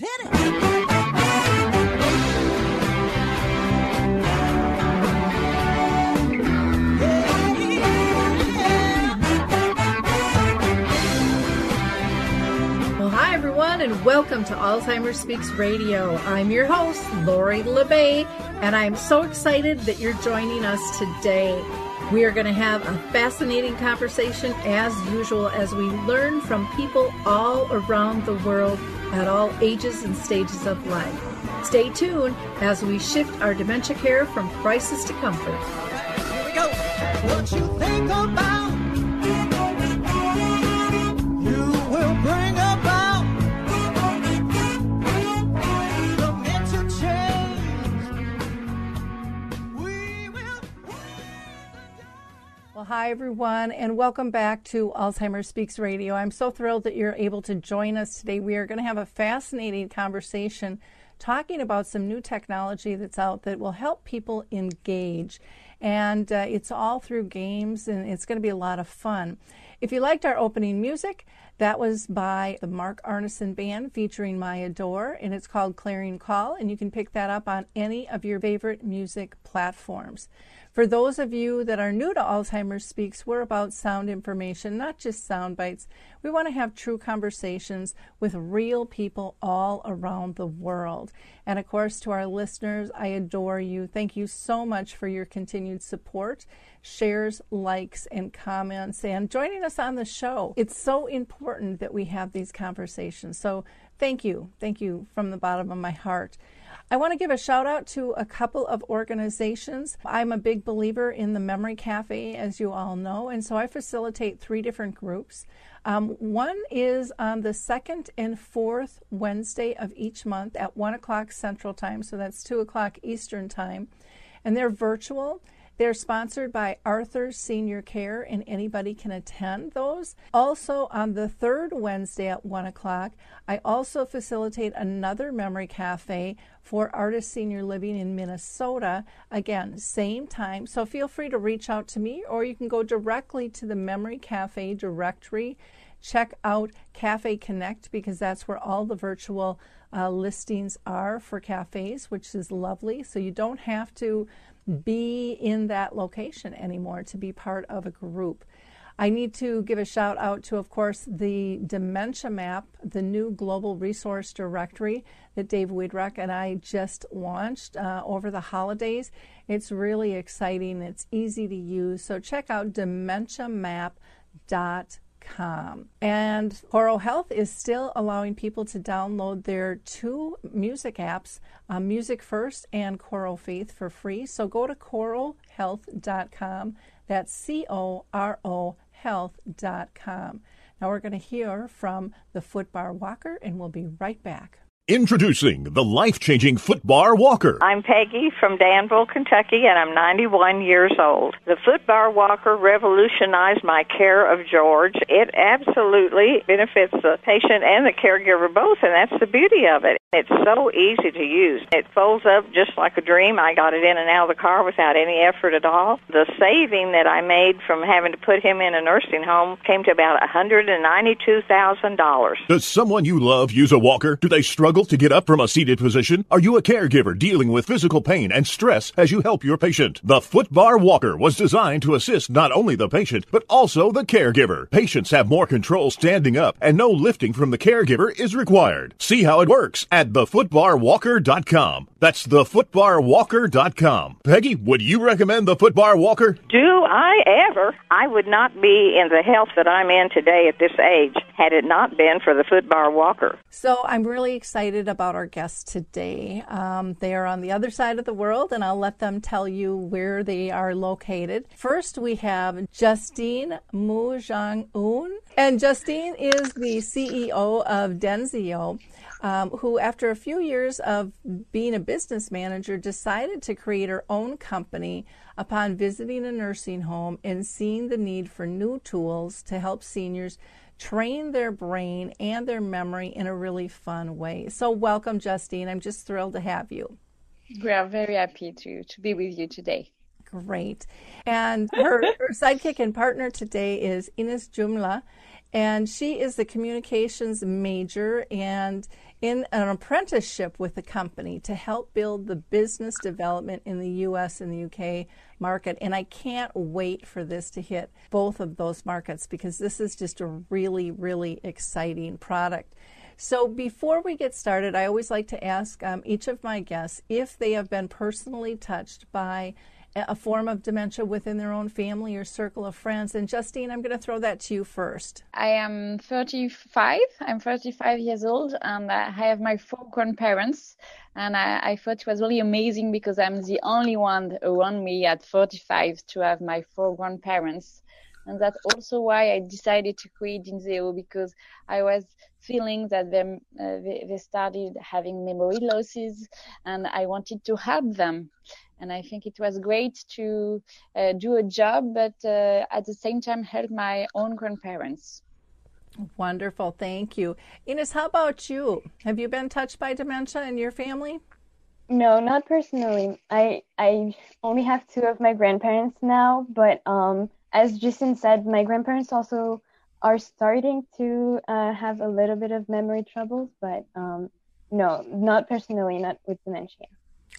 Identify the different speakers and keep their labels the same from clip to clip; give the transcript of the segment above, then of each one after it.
Speaker 1: Let's hit it.
Speaker 2: Well, hi everyone, and welcome to Alzheimer's Speaks Radio. I'm your host, Lori La Bey, and I'm so excited that you're joining us today. We are going to have a fascinating conversation as usual as we learn from people all around the world at all ages and stages of life. Stay tuned as we shift our dementia care from crisis to comfort.
Speaker 1: Here we go.
Speaker 2: Well, hi everyone, and welcome back to Alzheimer's Speaks Radio. I'm so thrilled that you're able to join us today. We are going to have a fascinating conversation talking about some new technology that's out that will help people engage. And uh, it's all through games, and it's going to be a lot of fun. If you liked our opening music, that was by the Mark Arneson Band featuring Maya Dore, and it's called Clarion Call, and you can pick that up on any of your favorite music platforms. For those of you that are new to Alzheimer's Speaks, we're about sound information, not just sound bites. We want to have true conversations with real people all around the world. And of course, to our listeners, I adore you. Thank you so much for your continued support, shares, likes, and comments, and joining us on the show. It's so important that we have these conversations. So thank you. Thank you from the bottom of my heart. I want to give a shout out to a couple of organizations. I'm a big believer in the Memory Cafe, as you all know, and so I facilitate three different groups. Um, one is on the second and fourth Wednesday of each month at 1 o'clock Central Time, so that's 2 o'clock Eastern Time, and they're virtual. They're sponsored by Arthur's Senior Care, and anybody can attend those. Also, on the third Wednesday at 1 o'clock, I also facilitate another memory cafe for Artist Senior Living in Minnesota. Again, same time. So feel free to reach out to me, or you can go directly to the Memory Cafe directory. Check out Cafe Connect because that's where all the virtual uh, listings are for cafes, which is lovely. So you don't have to be in that location anymore to be part of a group. I need to give a shout out to, of course, the Dementia Map, the new global resource directory that Dave Wiedreck and I just launched uh, over the holidays. It's really exciting. It's easy to use. So check out dementiamap.com. Com. And Coro Health is still allowing people to download their two music apps, uh, Music First and Coro Faith, for free. So go to corohealth.com. That's C O R O health.com. Now we're going to hear from the Footbar Walker, and we'll be right back.
Speaker 3: Introducing the life changing Footbar Walker.
Speaker 4: I'm Peggy from Danville, Kentucky, and I'm 91 years old. The Footbar Walker revolutionized my care of George. It absolutely benefits the patient and the caregiver both, and that's the beauty of it. It's so easy to use. It folds up just like a dream. I got it in and out of the car without any effort at all. The saving that I made from having to put him in a nursing home came to about $192,000.
Speaker 3: Does someone you love use a walker? Do they struggle to get up from a seated position? Are you a caregiver dealing with physical pain and stress as you help your patient? The Footbar Walker was designed to assist not only the patient, but also the caregiver. Patients have more control standing up and no lifting from the caregiver is required. See how it works at thefootbarwalker.com. That's thefootbarwalker.com. Peggy, would you recommend the Footbar Walker?
Speaker 4: Do I ever? I would not be in the health that I'm in today at this age had it not been for the Footbar Walker.
Speaker 2: So I'm really excited about our guests today. Um, they are on the other side of the world, and I'll let them tell you where they are located. First, we have Justine Monsaingeon, and Justine is the CEO of Dynseo. Um, who, after a few years of being a business manager, decided to create her own company upon visiting a nursing home and seeing the need for new tools to help seniors train their brain and their memory in a really fun way. So, welcome, Justine. I'm just thrilled to have you.
Speaker 5: We are very happy to, to be with you today.
Speaker 2: Great. And her, her sidekick and partner today is Ines Dumoulin, and she is the communications major and in an apprenticeship with the company to help build the business development in the US and the UK market. And I can't wait for this to hit both of those markets because this is just a really, really exciting product. So, before we get started, I always like to ask um, each of my guests if they have been personally touched by a form of dementia within their own family or circle of friends. And Justine, I'm going to throw that to you first.
Speaker 5: I am 35. I'm 35 years old, and I have my four grandparents. And I, I thought it was really amazing because I'm the only one around me at 45 to have my four grandparents. And that's also why I decided to create Dynseo because I was feeling that them, uh, they, they started having memory losses and I wanted to help them and I think it was great to uh, do a job, but uh, at the same time help my own grandparents.
Speaker 2: Wonderful, thank you. Ines, how about you? Have you been touched by dementia in your family?
Speaker 6: No, not personally. I I only have two of my grandparents now, but um, as Justine said, my grandparents also are starting to uh, have a little bit of memory troubles, but um, no, not personally, not with dementia.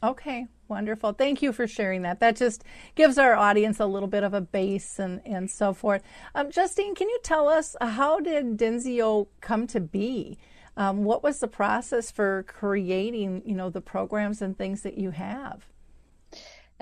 Speaker 2: Okay, wonderful. Thank you for sharing that. That just gives our audience a little bit of a base and, and so forth. Um, Justine, can you tell us uh, how did Dynseo come to be? Um, what was the process for creating, you know, the programs and things that you have?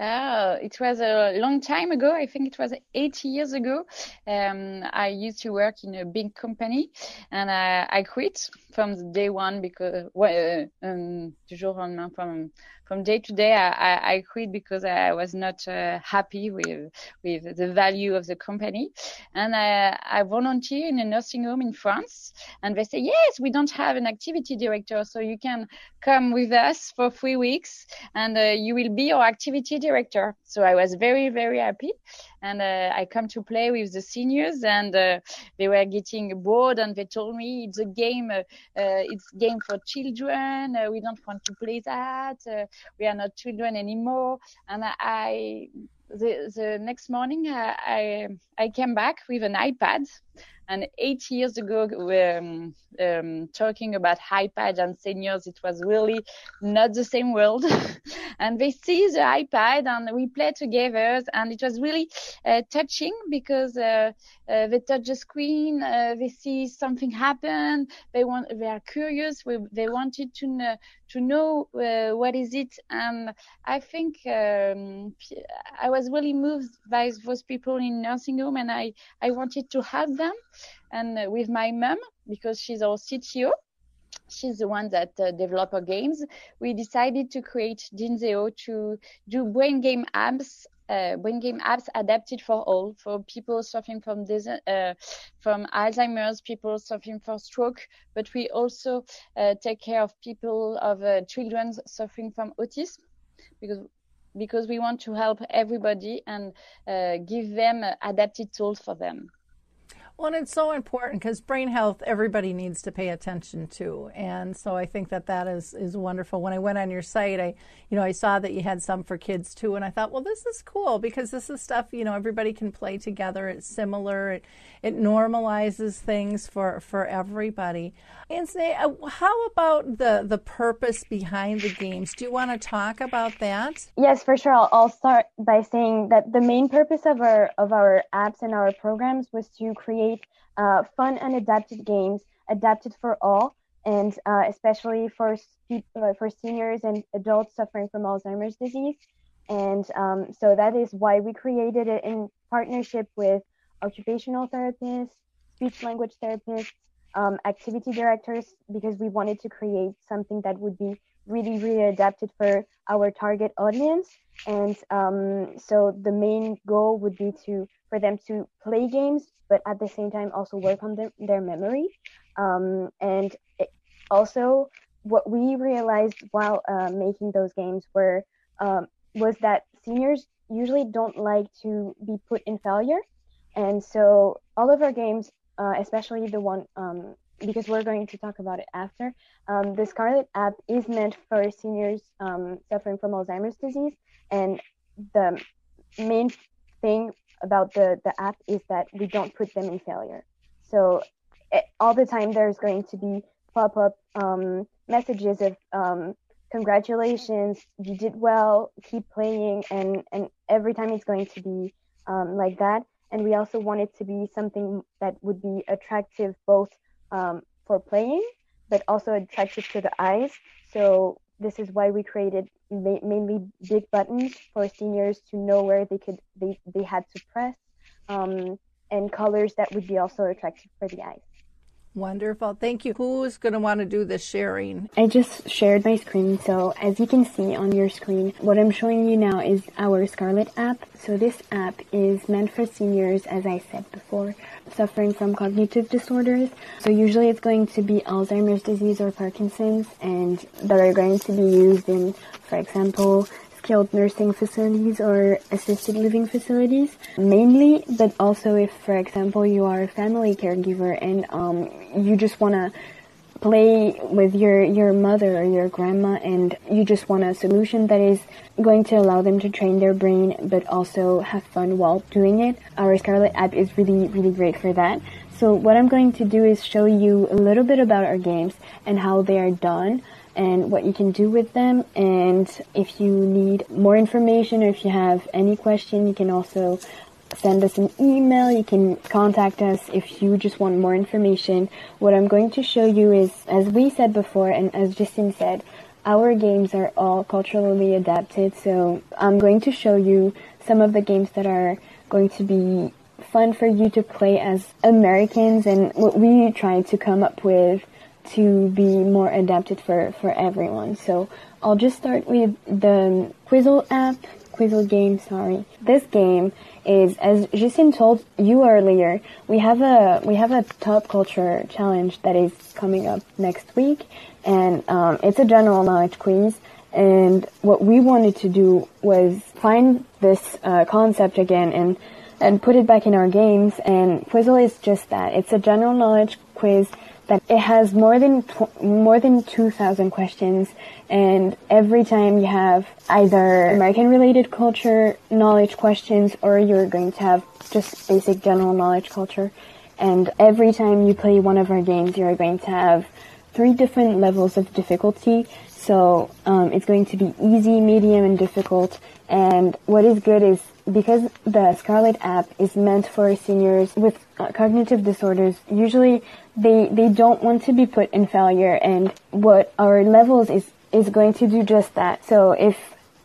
Speaker 5: Oh, it was a long time ago. I think it was eight years ago. Um, I used to work in a big company, and I, I quit from the day one because well, uh, um, lendemain from from day to day, I, I quit because I was not uh, happy with with the value of the company, and I, I volunteer in a nursing home in France, and they say yes, we don't have an activity director, so you can come with us for three weeks, and uh, you will be our activity director. So I was very very happy, and uh, I come to play with the seniors, and uh, they were getting bored, and they told me it's a game, uh, uh it's game for children. Uh, we don't want to play that. Uh, we are not children anymore. And I, the, the next morning, I, I, I came back with an iPad. And eight years ago, um, um, talking about iPad and seniors, it was really not the same world. and they see the iPad and we play together, and it was really uh, touching because uh, uh, they touch the screen, uh, they see something happen, they want, they are curious, we, they wanted to know, to know uh, what is it, and I think um, I was really moved by those people in nursing home, and I I wanted to help them and uh, with my mom because she's our CTO she's the one that uh, developed our games. We decided to create Dynseo to do brain game apps, uh, brain game apps adapted for all, for people suffering from uh, from Alzheimer's, people suffering from stroke, but we also uh, take care of people of uh, children suffering from autism because because we want to help everybody and uh, give them adapted tools for them.
Speaker 2: Well, and it's so important because brain health everybody needs to pay attention to, and so I think that that is is wonderful. When I went on your site, I you know I saw that you had some for kids too, and I thought, well, this is cool because this is stuff you know everybody can play together. It's similar. It it normalizes things for for everybody. And say, uh, how about the the purpose behind the games? Do you want to talk about that?
Speaker 6: Yes, for sure. I'll, I'll start by saying that the main purpose of our of our apps and our programs was to create uh, fun and adapted games adapted for all, and uh, especially for uh, for seniors and adults suffering from Alzheimer's disease. And um, so that is why we created it in partnership with occupational therapists, speech language therapists, um, activity directors, because we wanted to create something that would be really, really adapted for our target audience. And um, so the main goal would be to for them to play games, but at the same time also work on their, their memory. Um, and also, what we realized while uh, making those games were um, was that seniors usually don't like to be put in failure, and so all of our games, uh, especially the one um, because we're going to talk about it after. Um, the Scarlet app is meant for seniors um, suffering from Alzheimer's disease, and the main thing about the the app is that we don't put them in failure. So it, all the time there's going to be pop up um,
Speaker 7: messages of um, congratulations, you did well, keep playing, and and every time it's going to be um, like that. And we also want it to be something that would be attractive both um, for playing, but also attractive to the eyes. So this is why we created ma- mainly big buttons for seniors to know where they could they, they had to press um, and colors that would be also attractive for the eyes.
Speaker 2: Wonderful. Thank you. Who's going to want to do the sharing?
Speaker 6: I just shared my screen. So as you can see on your screen, what I'm showing you now is our Scarlet app. So this app is meant for seniors, as I said before, suffering from cognitive disorders. So usually it's going to be Alzheimer's disease or Parkinson's and that are going to be used in, for example, skilled nursing facilities or assisted living facilities mainly, but also if, for example, you are a family caregiver and um, you just want to play with your, your mother or your grandma and you just want a solution that is going to allow them to train their brain but also have fun while doing it. Our Scarlet app is really, really great for that. So what I'm going to do is show you a little bit about our games and how they are done and what you can do with them. And if you need more information or if you have any question, you can also send us an email. You can contact us if you just want more information. What I'm going to show you is, as we said before, and as Justine said, our games are all culturally adapted. So I'm going to show you some of the games that are going to be fun for you to play as Americans and what we tried to come up with to be more adapted for, for everyone. So I'll just start with the Quizzle app, Quizzle game, sorry. This game is, as Justine told you earlier, we have a, we have a top culture challenge that is coming up next week and um, it's a general knowledge quiz. And what we wanted to do was find this uh, concept again and and put it back in our games. And Quizzle is just that. It's a general knowledge quiz that it has more than more than 2000 questions and every time you have either American related culture knowledge questions or you're going to have just basic general knowledge culture and every time you play one of our games you're going to have three different levels of difficulty. So um, it's going to be easy medium and difficult and what is good is because the Scarlet app is meant for seniors with uh, cognitive disorders, usually they they don't want to be put in failure and what our levels is is going to do just that. So if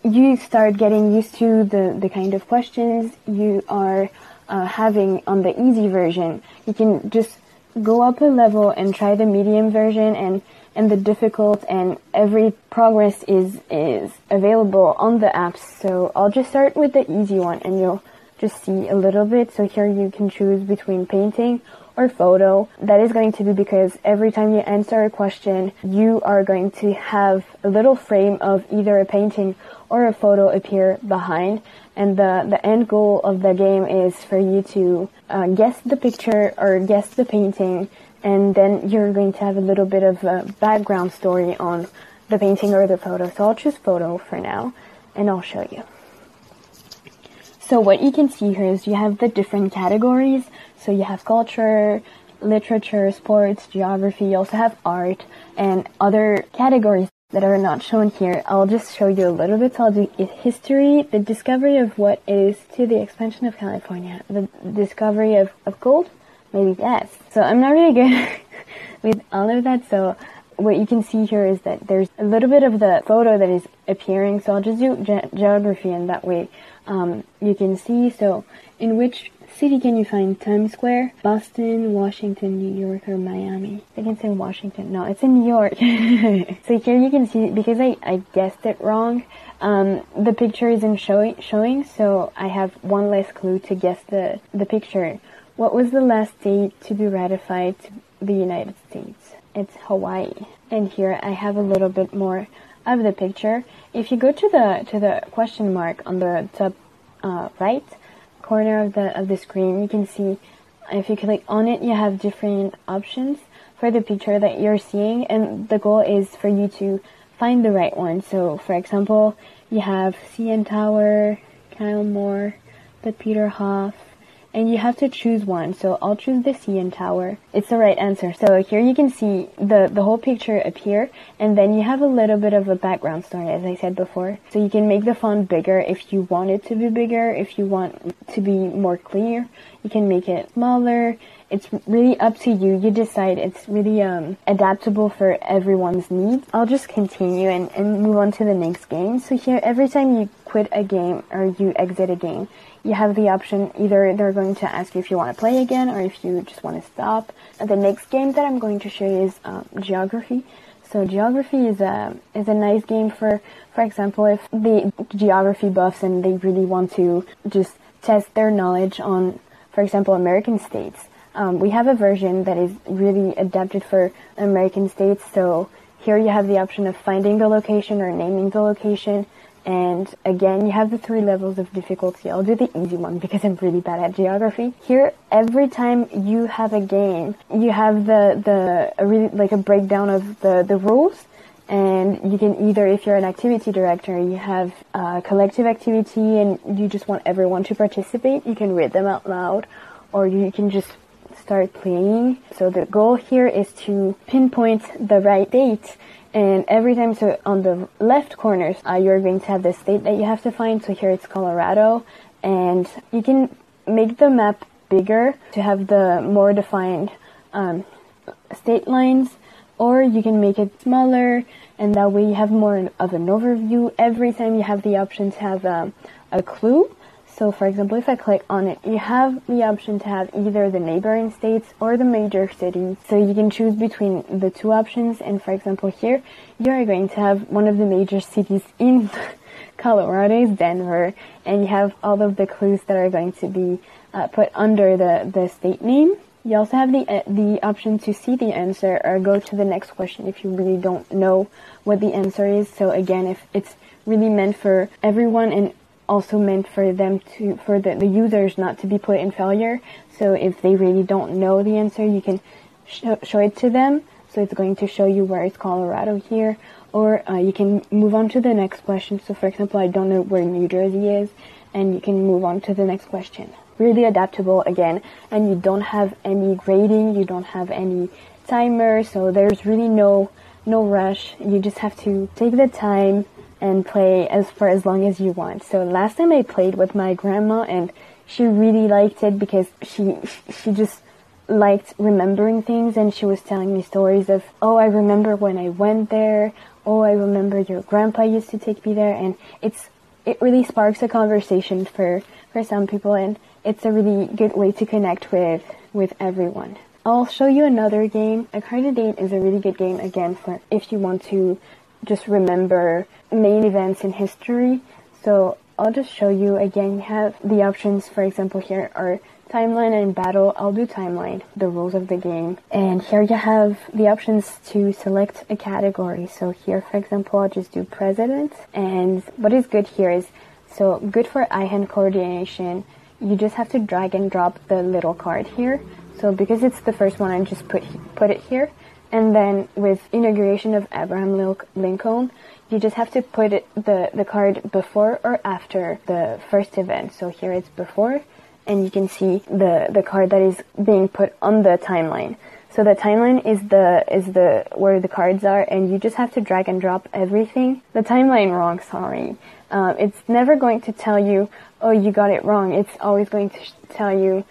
Speaker 6: you start getting used to the, the kind of questions you are uh, having on the easy version, you can just go up a level and try the medium version and and the difficult and every progress is is available on the apps. So I'll just start with the easy one and you'll just see a little bit. So here you can choose between painting or photo. That is going to be because every time you answer a question, you are going to have a little frame of either a painting or a photo appear behind. And the, the end goal of the game is for you to uh, guess the picture or guess the painting and then you're going to have a little bit of a background story on the painting or the photo. So I'll choose photo for now and I'll show you. So what you can see here is you have the different categories. So you have culture, literature, sports, geography. You also have art and other categories that are not shown here. I'll just show you a little bit. So I'll do history, the discovery of what is to the expansion of California, the discovery of, of gold, maybe yes. So I'm not really good with all of that. So what you can see here is that there's a little bit of the photo that is appearing. So I'll just do ge- geography and that way um, you can see. So, in which city can you find Times Square? Boston, Washington, New York, or Miami? I can say Washington. No, it's in New York. so here you can see, because I, I guessed it wrong, um, the picture isn't showing, showing, so I have one less clue to guess the, the picture. What was the last state to be ratified to the United States? It's Hawaii. And here I have a little bit more of the picture. If you go to the to the question mark on the top uh, right corner of the of the screen, you can see if you click on it, you have different options for the picture that you're seeing, and the goal is for you to find the right one. So, for example, you have CN Tower, Kylemore, the Peterhof, and you have to choose one. So I'll choose the CN Tower. It's the right answer. So here you can see the, the whole picture appear and then you have a little bit of a background story as I said before. So you can make the font bigger if you want it to be bigger, if you want to be more clear. You can make it smaller. It's really up to you. You decide. It's really um, adaptable for everyone's needs. I'll just continue and, and move on to the next game. So here, every time you quit a game or you exit a game, you have the option either they're going to ask you if you want to play again or if you just want to stop. The next game that I'm going to show you is um, geography. So geography is a is a nice game for for example if the geography buffs and they really want to just test their knowledge on for example American states. Um, we have a version that is really adapted for American states. So here you have the option of finding the location or naming the location. And again, you have the three levels of difficulty. I'll do the easy one because I'm really bad at geography. Here, every time you have a game, you have the, the, a really, like a breakdown of the, the rules. And you can either, if you're an activity director, you have a collective activity and you just want everyone to participate, you can read them out loud, or you can just start playing. So the goal here is to pinpoint the right date and every time, so on the left corners, uh, you're going to have the state that you have to find. So here it's Colorado, and you can make the map bigger to have the more defined um, state lines, or you can make it smaller, and that way you have more of an overview. Every time you have the option to have um, a clue, so for example, if I click on it, you have the option to have either the neighboring states or the major cities. So you can choose between the two options. And for example, here, you are going to have one of the major cities in Colorado is Denver. And you have all of the clues that are going to be uh, put under the, the state name. You also have the uh, the option to see the answer or go to the next question if you really don't know what the answer is. So again, if it's really meant for everyone and also meant for them to, for the, the users not to be put in failure. So if they really don't know the answer, you can show, show it to them. So it's going to show you where it's Colorado here, or uh, you can move on to the next question. So for example, I don't know where New Jersey is, and you can move on to the next question. Really adaptable again, and you don't have any grading, you don't have any timer, so there's really no no rush. You just have to take the time and play as for as long as you want. So last time I played with my grandma and she really liked it because she she just liked remembering things and she was telling me stories of oh I remember when I went there oh I remember your grandpa used to take me there and it's it really sparks a conversation for for some people and it's a really good way to connect with with everyone. I'll show you another game. A Carded Date is a really good game again for if you want to just remember main events in history. So I'll just show you again. You have the options, for example, here are timeline and battle. I'll do timeline, the rules of the game. And here you have the options to select a category. So here, for example, I'll just do president. And what is good here is, so good for eye-hand coordination. You just have to drag and drop the little card here. So because it's the first one, I just put, put it here. And then with inauguration of Abraham Lincoln, you just have to put it, the, the card before or after the first event. So here it's before, and you can see the, the card that is being put on the timeline. So the timeline is the is the where the cards are, and you just have to drag and drop everything. The timeline wrong, sorry. Uh, it's never going to tell you, oh, you got it wrong. It's always going to tell you,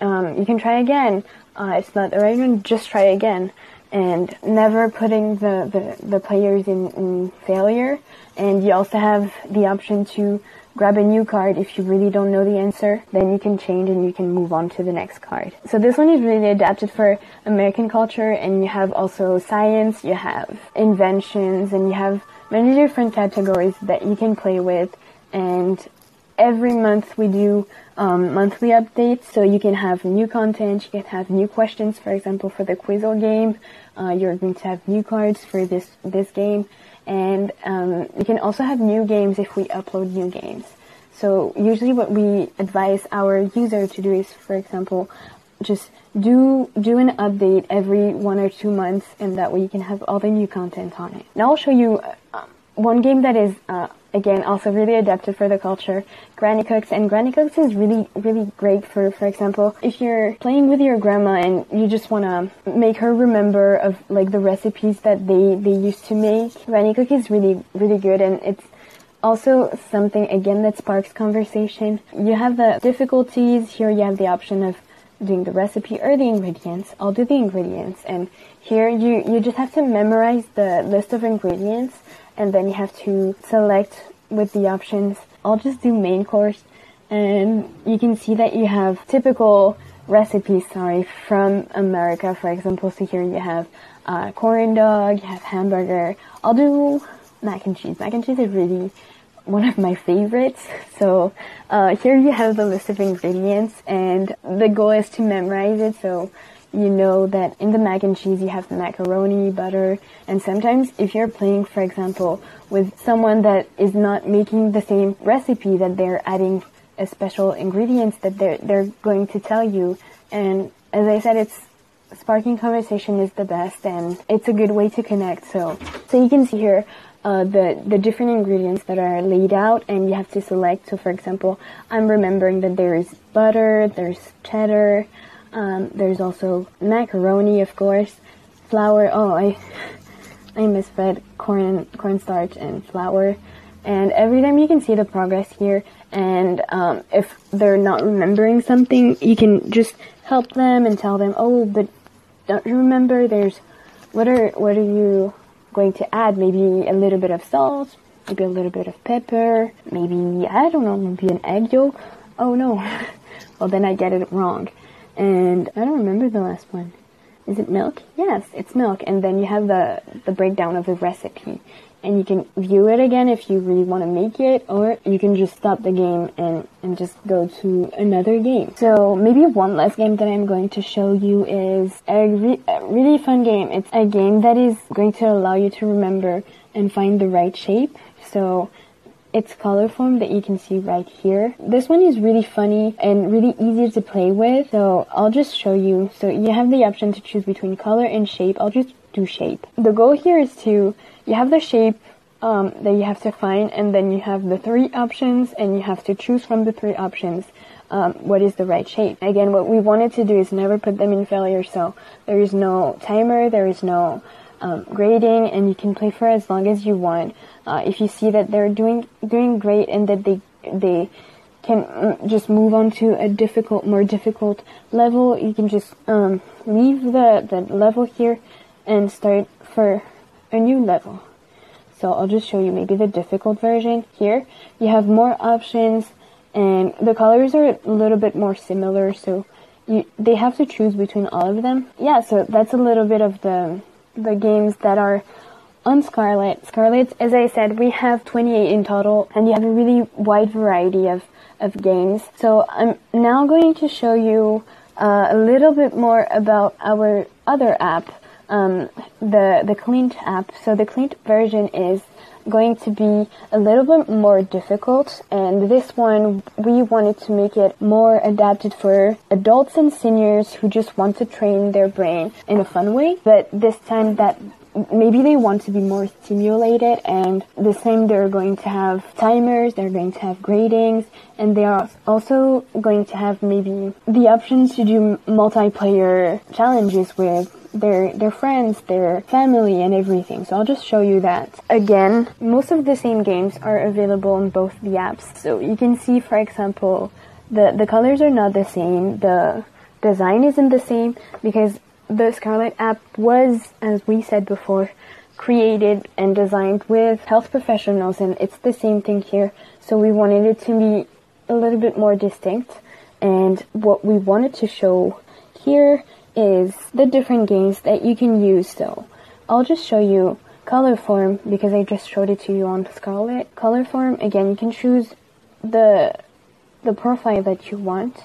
Speaker 6: um, you can try again. Uh, it's not the right one. Just try again and never putting the, the, the players in, in failure. And you also have the option to grab a new card if you really don't know the answer, then you can change and you can move on to the next card. So this one is really adapted for American culture and you have also science, you have inventions, and you have many different categories that you can play with. And every month we do um, monthly updates, so you can have new content, you can have new questions, for example, for the Quizzle game, uh, you're going to have new cards for this this game, and um, you can also have new games if we upload new games. So usually, what we advise our user to do is, for example, just do do an update every one or two months, and that way you can have all the new content on it. Now I'll show you uh, one game that is uh, again also really adapted for the culture. Granny cooks and granny cooks is really really great for for example if you're playing with your grandma and you just want to make her remember of like the recipes that they they used to make granny cook is really really good. And it's also something again that sparks conversation. You have the difficulties. Here you have the option of doing the recipe or the ingredients. I'll do the ingredients. And here you you just have to memorize the list of ingredients and then you have to select with the options. I'll just do main course and you can see that you have typical recipes, sorry, from America, for example. So here you have uh, corn dog, you have hamburger. I'll do mac and cheese. Mac and cheese is really one of my favorites. So uh, here you have the list of ingredients and the goal is to memorize it. So you know that in the mac and cheese you have the macaroni, butter, and sometimes if you're playing, for example, with someone that is not making the same recipe, that they're adding a special ingredients that they're, they're going to tell you. And as I said, it's sparking conversation is the best and it's a good way to connect. So, so you can see here, uh, the, the different ingredients that are laid out and you have to select. So for example, I'm remembering that there is butter, there's cheddar, um, there's also macaroni, of course, flour. Oh, I I misread corn cornstarch and flour. And every time you can see the progress here, and um, if they're not remembering something, you can just help them and tell them, oh, but don't you remember? There's what are what are you going to add? Maybe a little bit of salt, maybe a little bit of pepper, maybe I don't know, maybe an egg yolk. Oh no, well then I get it wrong. And I don't remember the last one. Is it milk? Yes, it's milk. And then you have the, the breakdown of the recipe. And you can view it again if you really want to make it, or you can just stop the game and, and just go to another game. So maybe one last game that I'm going to show you is a, re- a really fun game. It's a game that is going to allow you to remember and find the right shape. So its color form that you can see right here. This one is really funny and really easy to play with. So I'll just show you. So you have the option to choose between color and shape. I'll just do shape. The goal here is to, you have the shape um, that you have to find and then you have the three options and you have to choose from the three options um, what is the right shape. Again, what we wanted to do is never put them in failure. So there is no timer, there is no um, grading, and you can play for as long as you want. Uh, if you see that they're doing doing great and that they they can mm, just move on to a difficult, more difficult level, you can just um, leave the, the level here and start for a new level. So I'll just show you maybe the difficult version here. You have more options and the colors are a little bit more similar, so you, they have to choose between all of them. Yeah, so that's a little bit of the the games that are on Scarlet. Scarlet, as I said, we have 28 in total, and you have a really wide variety of, of games. So I'm now going to show you uh, a little bit more about our other app, um, the the Clint app. So the Clint version is going to be a little bit more difficult and this one we wanted to make it more adapted for adults and seniors who just want to train their brain in a fun way. But this time that maybe they want to be more stimulated and the same they're going to have timers, they're going to have gradings, and they are also going to have maybe the options to do multiplayer challenges with their their friends, their family and everything. So I'll just show you that. Again, most of the same games are available in both the apps. So you can see for example the the colors are not the same, the design isn't the same because the Scarlet app was, as we said before, created and designed with health professionals and it's the same thing here. So we wanted it to be a little bit more distinct and what we wanted to show here is the different games that you can use. So I'll just show you color form because I just showed it to you on Scarlet. Color form, again, you can choose the the profile that you want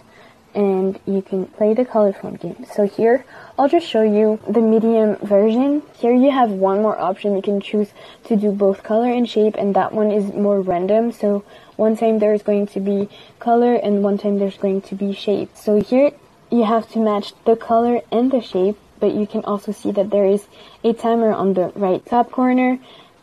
Speaker 6: and you can play the color form game. So here, I'll just show you the medium version. Here you have one more option. You can choose to do both color and shape and that one is more random. So one time there's going to be color and one time there's going to be shape. So here you have to match the color and the shape, but you can also see that there is a timer on the right top corner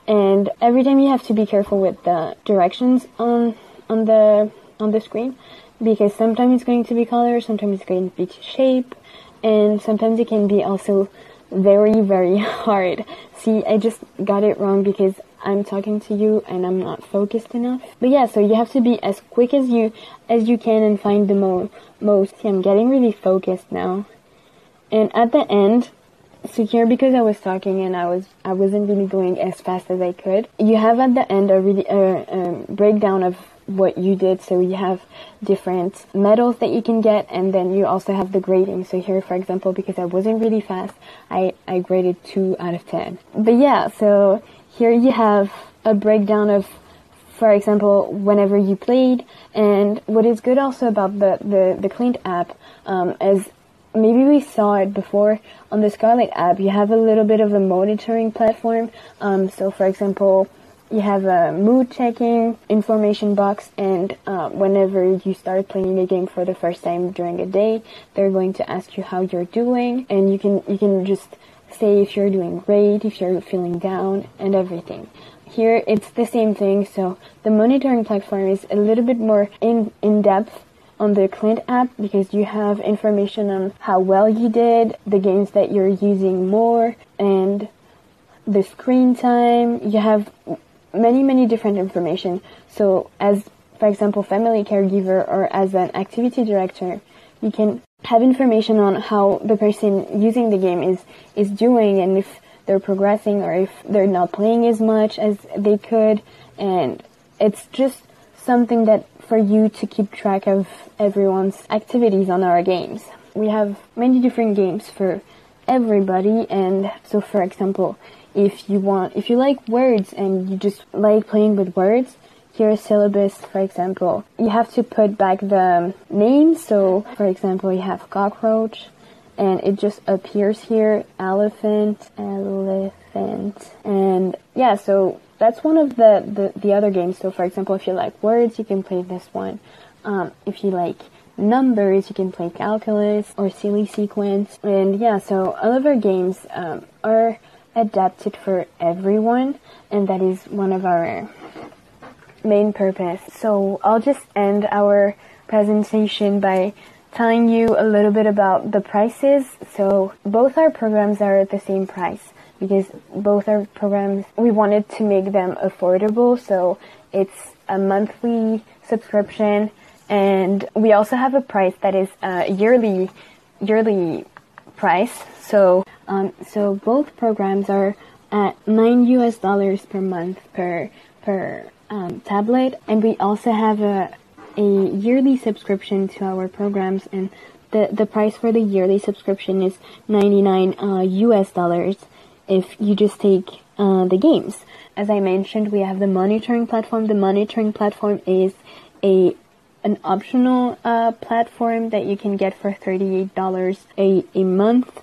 Speaker 6: and every time you have to be careful with the directions on on the on the screen because sometimes it's going to be color, sometimes it's going to be shape, and sometimes it can be also very very hard. See, I just got it wrong because I'm talking to you and I'm not focused enough. But yeah, so you have to be as quick as you as you can and find the mo- most. See, I'm getting really focused now. And at the end, so here because I was talking and I was I wasn't really going as fast as I could. You have at the end a really uh, um, breakdown of what you did. So you have different medals that you can get, and then you also have the grading. So here, for example, because I wasn't really fast, I I graded two out of ten. But yeah, so here you have a breakdown of for example, whenever you played. And what is good also about the, the, the Clint app um, is maybe we saw it before on the Scarlet app. You have a little bit of a monitoring platform. Um, so, for example, you have a mood checking information box, and uh, whenever you start playing a game for the first time during a day, they're going to ask you how you're doing, and you can you can just say if you're doing great, if you're feeling down, and everything. Here, it's the same thing. So the monitoring platform is a little bit more in in depth on the Clint app because you have information on how well you did, the games that you're using more, and the screen time. You have many, many different information. So as, for example, family caregiver or as an activity director, you can have information on how the person using the game is, is doing and if they're progressing or if they're not playing as much as they could. And it's just something that for you to keep track of everyone's activities on our games. We have many different games for everybody and so for example, if you want, if you like words and you just like playing with words, here's syllabus, for example. You have to put back the names. So, for example, you have cockroach, and it just appears here, elephant, elephant, and yeah, so that's one of the, the, the other games. So, for example, if you like words, you can play this one. Um, if you like numbers, you can play calculus or silly sequence. And yeah, so all of our games um, are adapted for everyone, and that is one of our main purpose. So I'll just end our presentation by telling you a little bit about the prices. So both our programs are at the same price because both our programs, we wanted to make them affordable. So it's a monthly subscription and we also have a price that is a yearly, yearly price. So, um, so both programs are at nine US dollars per month per, per, um, tablet. And we also have a, a yearly subscription to our programs and the, the price for the yearly subscription is 99 uh, US dollars if you just take uh, the games. As I mentioned, we have the monitoring platform. The monitoring platform is a an optional uh, platform that you can get for $38 a, a month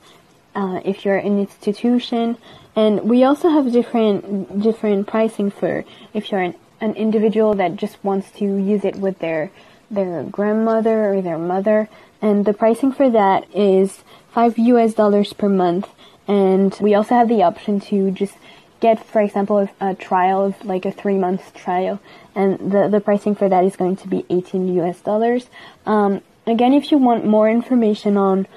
Speaker 6: uh, if you're an institution. And we also have different different pricing for if you're an, an individual that just wants to use it with their their grandmother or their mother. And the pricing for that is five US dollars per month and we also have the option to just get, for example, a trial of like a three month trial, and the the pricing for that is going to be 18 US dollars. Um, again, if you want more information on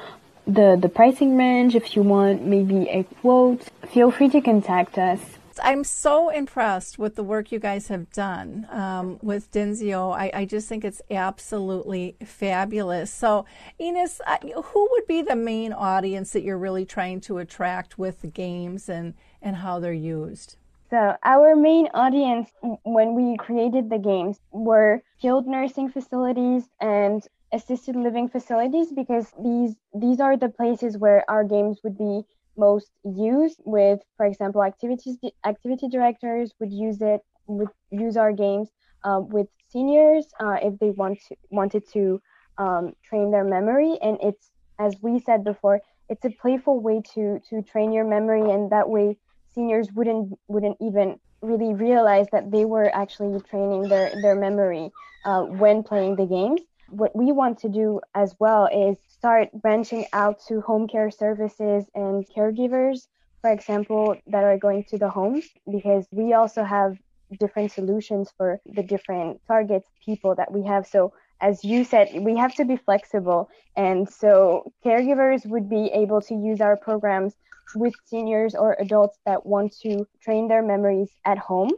Speaker 6: the the pricing range, if you want maybe a quote, feel free to contact us.
Speaker 2: I'm so impressed with the work you guys have done um, with Dynseo. I, I, just think it's absolutely fabulous. So, Ines, who would be the main audience that you're really trying to attract with the games and, and how they're used?
Speaker 7: So, our main audience when we created the games were skilled nursing facilities and assisted living facilities because these these are the places where our games would be most used with, for example, activities activity directors would use it would use our games uh, with seniors uh, if they want to, wanted to um, train their memory, and it's as we said before, it's a playful way to to train your memory, and that way seniors wouldn't wouldn't even really realize that they were actually training their their memory uh, when playing the games. What we want to do as well is start branching out to home care services and caregivers for example, that are going to the homes because we also have different solutions for the different targets people that we have. So as you said, we have to be flexible. And so caregivers would be able to use our programs with seniors or adults that want to train their memories at home.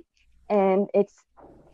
Speaker 7: And it's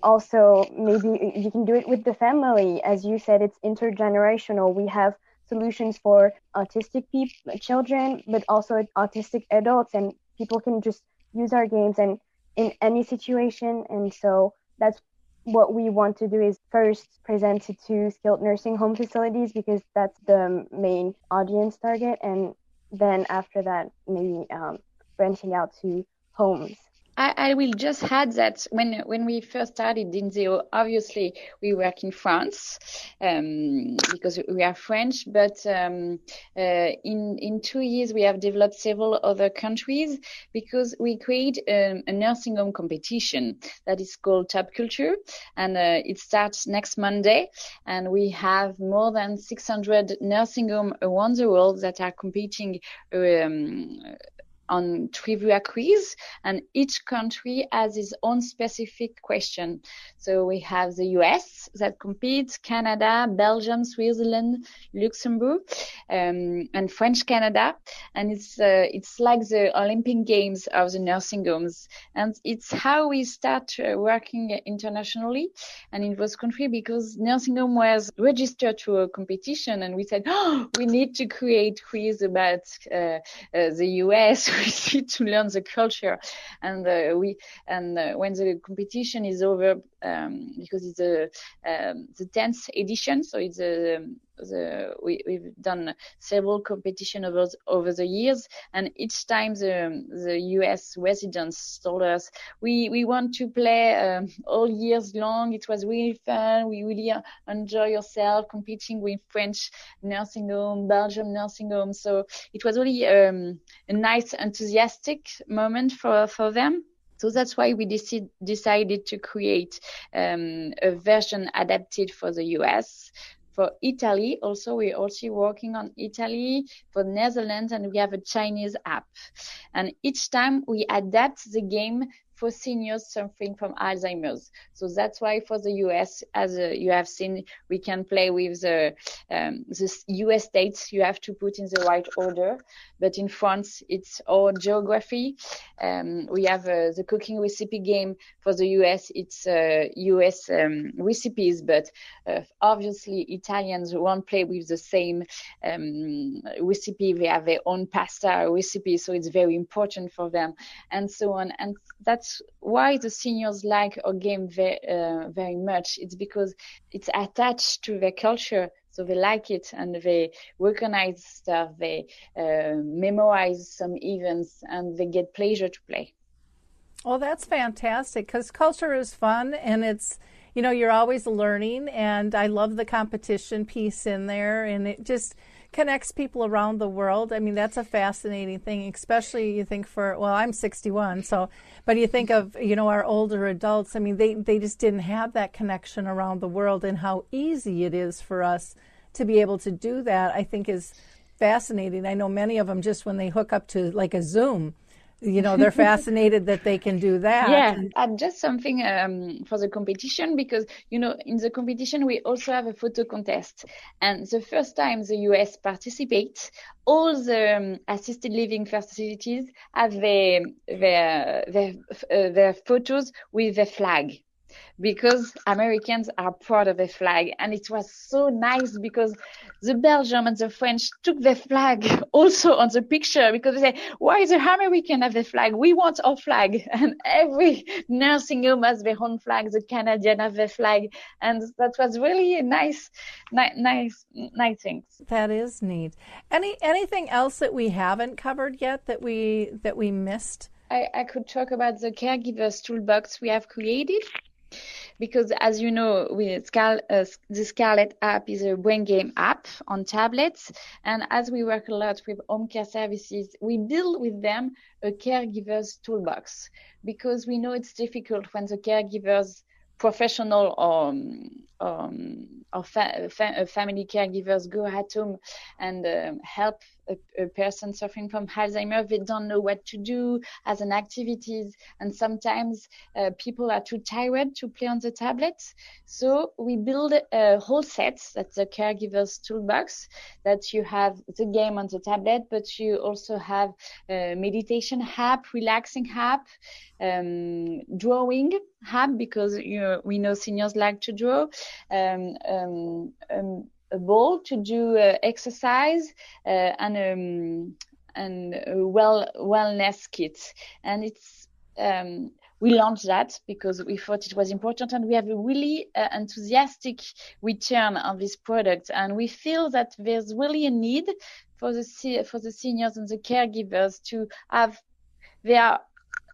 Speaker 7: also maybe you can do it with the family. As you said, it's intergenerational. We have solutions for autistic people, children, but also autistic adults, and people can just use our games and in any situation. And so that's what we want to do is first present it to skilled nursing home facilities because that's the main audience target and then after that maybe um, branching out to homes
Speaker 5: I, I, will just add that when when we first started Dynseo, obviously we work in France um, because we are French, but um, uh, in in two years we have developed several other countries because we create a, a nursing home competition that is called Top Culture, and uh, it starts next Monday, and we have more than 600 nursing homes around the world that are competing. On trivia quiz and each country has its own specific question. So we have the US that competes, Canada, Belgium, Switzerland, Luxembourg, um, and French Canada. And it's, uh, it's like the Olympic games of the nursing homes. And it's how we start uh, working internationally and in those countries because nursing home was registered to a competition and we said, oh, we need to create quiz about uh, uh the US to learn the culture. And uh, we and uh, when the competition is over um, because it's a um, the 10th edition so it's a um, the, we, we've done several competition over over the years, and each time the the U.S. residents told us we we want to play um, all years long. It was really fun. We really enjoy yourself competing with French nursing home, Belgium nursing home. So it was really um, a nice, enthusiastic moment for for them. So that's why we dec- decided to create um, a version adapted for the US for Italy. Also, we're also working on Italy for Netherlands and we have a Chinese app. And each time we adapt the game for seniors suffering from Alzheimer's. So that's why for the US, as uh, you have seen, we can play with the, um, the US states. You have to put in the right order. But in France, it's all geography. Um, we have uh, the cooking recipe game for the US. It's uh, US um, recipes, but uh, obviously Italians won't play with the same um, recipe. They have their own pasta recipe, so it's very important for them, and so on. And that's that's why the seniors like our game very, uh, very much. It's because it's attached to their culture. So they like it and they recognize stuff, they uh, memorize some events, and they get pleasure to play.
Speaker 2: Well, that's fantastic because culture is fun and it's, you know, you're always learning. And I love the competition piece in there. And it just, connects people around the world. I mean, that's a fascinating thing, especially you think for, well, I'm 61, so, but you think of, you know, our older adults. I mean, they, they just didn't have that connection around the world and how easy it is for us to be able to do that, I think is fascinating. I know many of them just when they hook up to like a Zoom, you know they're fascinated that they can do that.
Speaker 5: Yeah. And just something um, for the competition because you know in the competition we also have a photo contest. And the first time the us participates all the um, assisted living facilities have their their their, uh, their photos with the flag because Americans are proud of the flag. And it was so nice because the Belgium and the French took the flag also on the picture because they say, why the American have the flag? We want our flag. And every nursing home has their own flag. The Canadian have their flag. And that was really a nice, ni- nice, nice thing.
Speaker 2: That is neat. Any, anything else that we haven't covered yet that we, that we missed?
Speaker 5: I, I could talk about the caregivers toolbox we have created because as you know, uh, the Scarlet app is a brain game app on tablets. And as we work a lot with home care services, we build with them a caregiver's toolbox because we know it's difficult when the caregivers professional or, um, our fa- fa- family caregivers go at home and um, help a, a, person suffering from Alzheimer, they don't know what to do as an activities, and sometimes uh, people are too tired to play on the tablets. So we build a whole set that's the caregiver's toolbox that you have the game on the tablet, but you also have meditation app, relaxing app, um, drawing app because you we know seniors like to draw. Um, um, um a ball to do uh, exercise uh, and um, and well wellness kit, and it's we launched that because we thought it was important and we have a really uh, enthusiastic return on this product. And we feel that there's really a need for the for the seniors and the caregivers to have their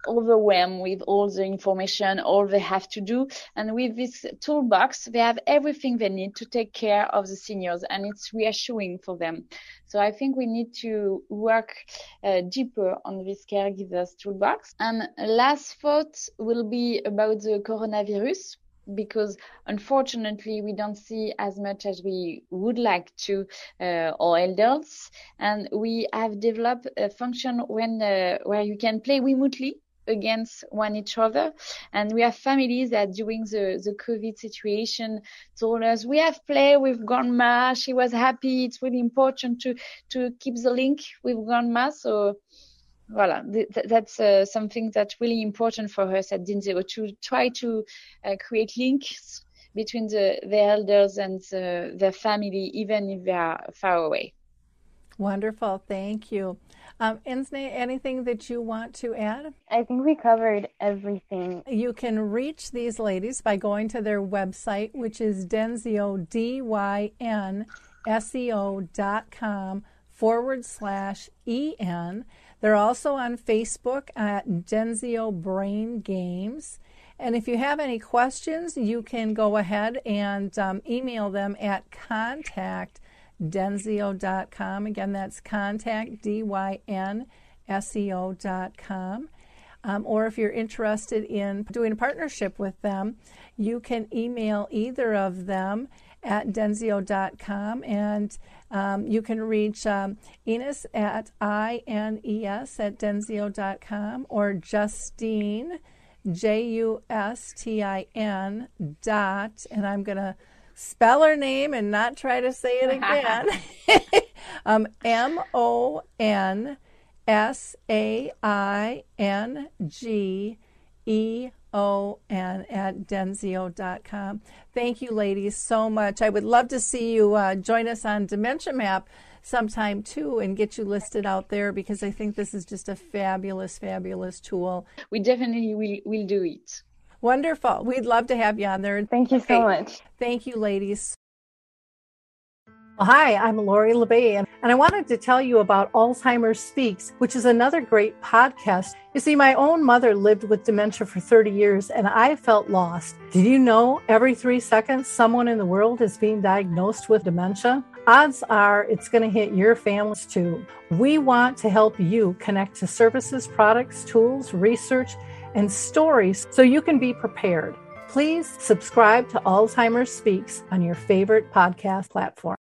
Speaker 5: overwhelmed with all the information, all they have to do. And with this toolbox, they have everything they need to take care of the seniors and it's reassuring for them. So I think we need to work uh, deeper on this caregivers toolbox. And last thought will be about the coronavirus because unfortunately we don't see as much as we would like to uh, our elders and we have developed a function when uh, where you can play remotely against one each other. And we have families that during the, the COVID situation told us, we have played with grandma. She was happy. It's really important to, to keep the link with grandma. So, voilà, th- that's uh, something that's really important for us at DYNSEO to try to uh, create links between the, the elders and the, their family, even if they are far away.
Speaker 2: Wonderful. Thank you. Um, Ines, anything that you want to add?
Speaker 7: I think we covered everything.
Speaker 2: You can reach these ladies by going to their website, which is Dynseo, D-Y-N-S-E-O dot com forward slash E-N. They're also on Facebook at Dynseo Brain Games. And if you have any questions, you can go ahead and um, email them at contact dynseo.com. Again, that's contact, D-Y-N-S-E-O dot com. Um, or if you're interested in doing a partnership with them, you can email either of them at dynseo.com and um, you can reach um, Ines at I-N-E-S at dynseo.com or Justine, J-U-S-T-I-N dot, and I'm going to spell her name and not try to say it again. um, M O N S A I N G E O N at dynseo.com. Thank you, ladies, so much. I would love to see you uh, join us on Dementia Map sometime too and get you listed out there because I think this is just a fabulous, fabulous tool.
Speaker 5: We definitely will, will do it.
Speaker 2: Wonderful. We'd love to have you on there.
Speaker 7: Thank you okay. so much.
Speaker 2: Thank you, ladies. Hi, I'm Lori La Bey, and I wanted to tell you about Alzheimer's Speaks, which is another great podcast. You see, my own mother lived with dementia for 30 years, and I felt lost. Did you know every three seconds someone in the world is being diagnosed with dementia? Odds are it's going to hit your families too. We want to help you connect to services, products, tools, research, and stories so you can be prepared. Please subscribe to Alzheimer's Speaks on your favorite podcast platform.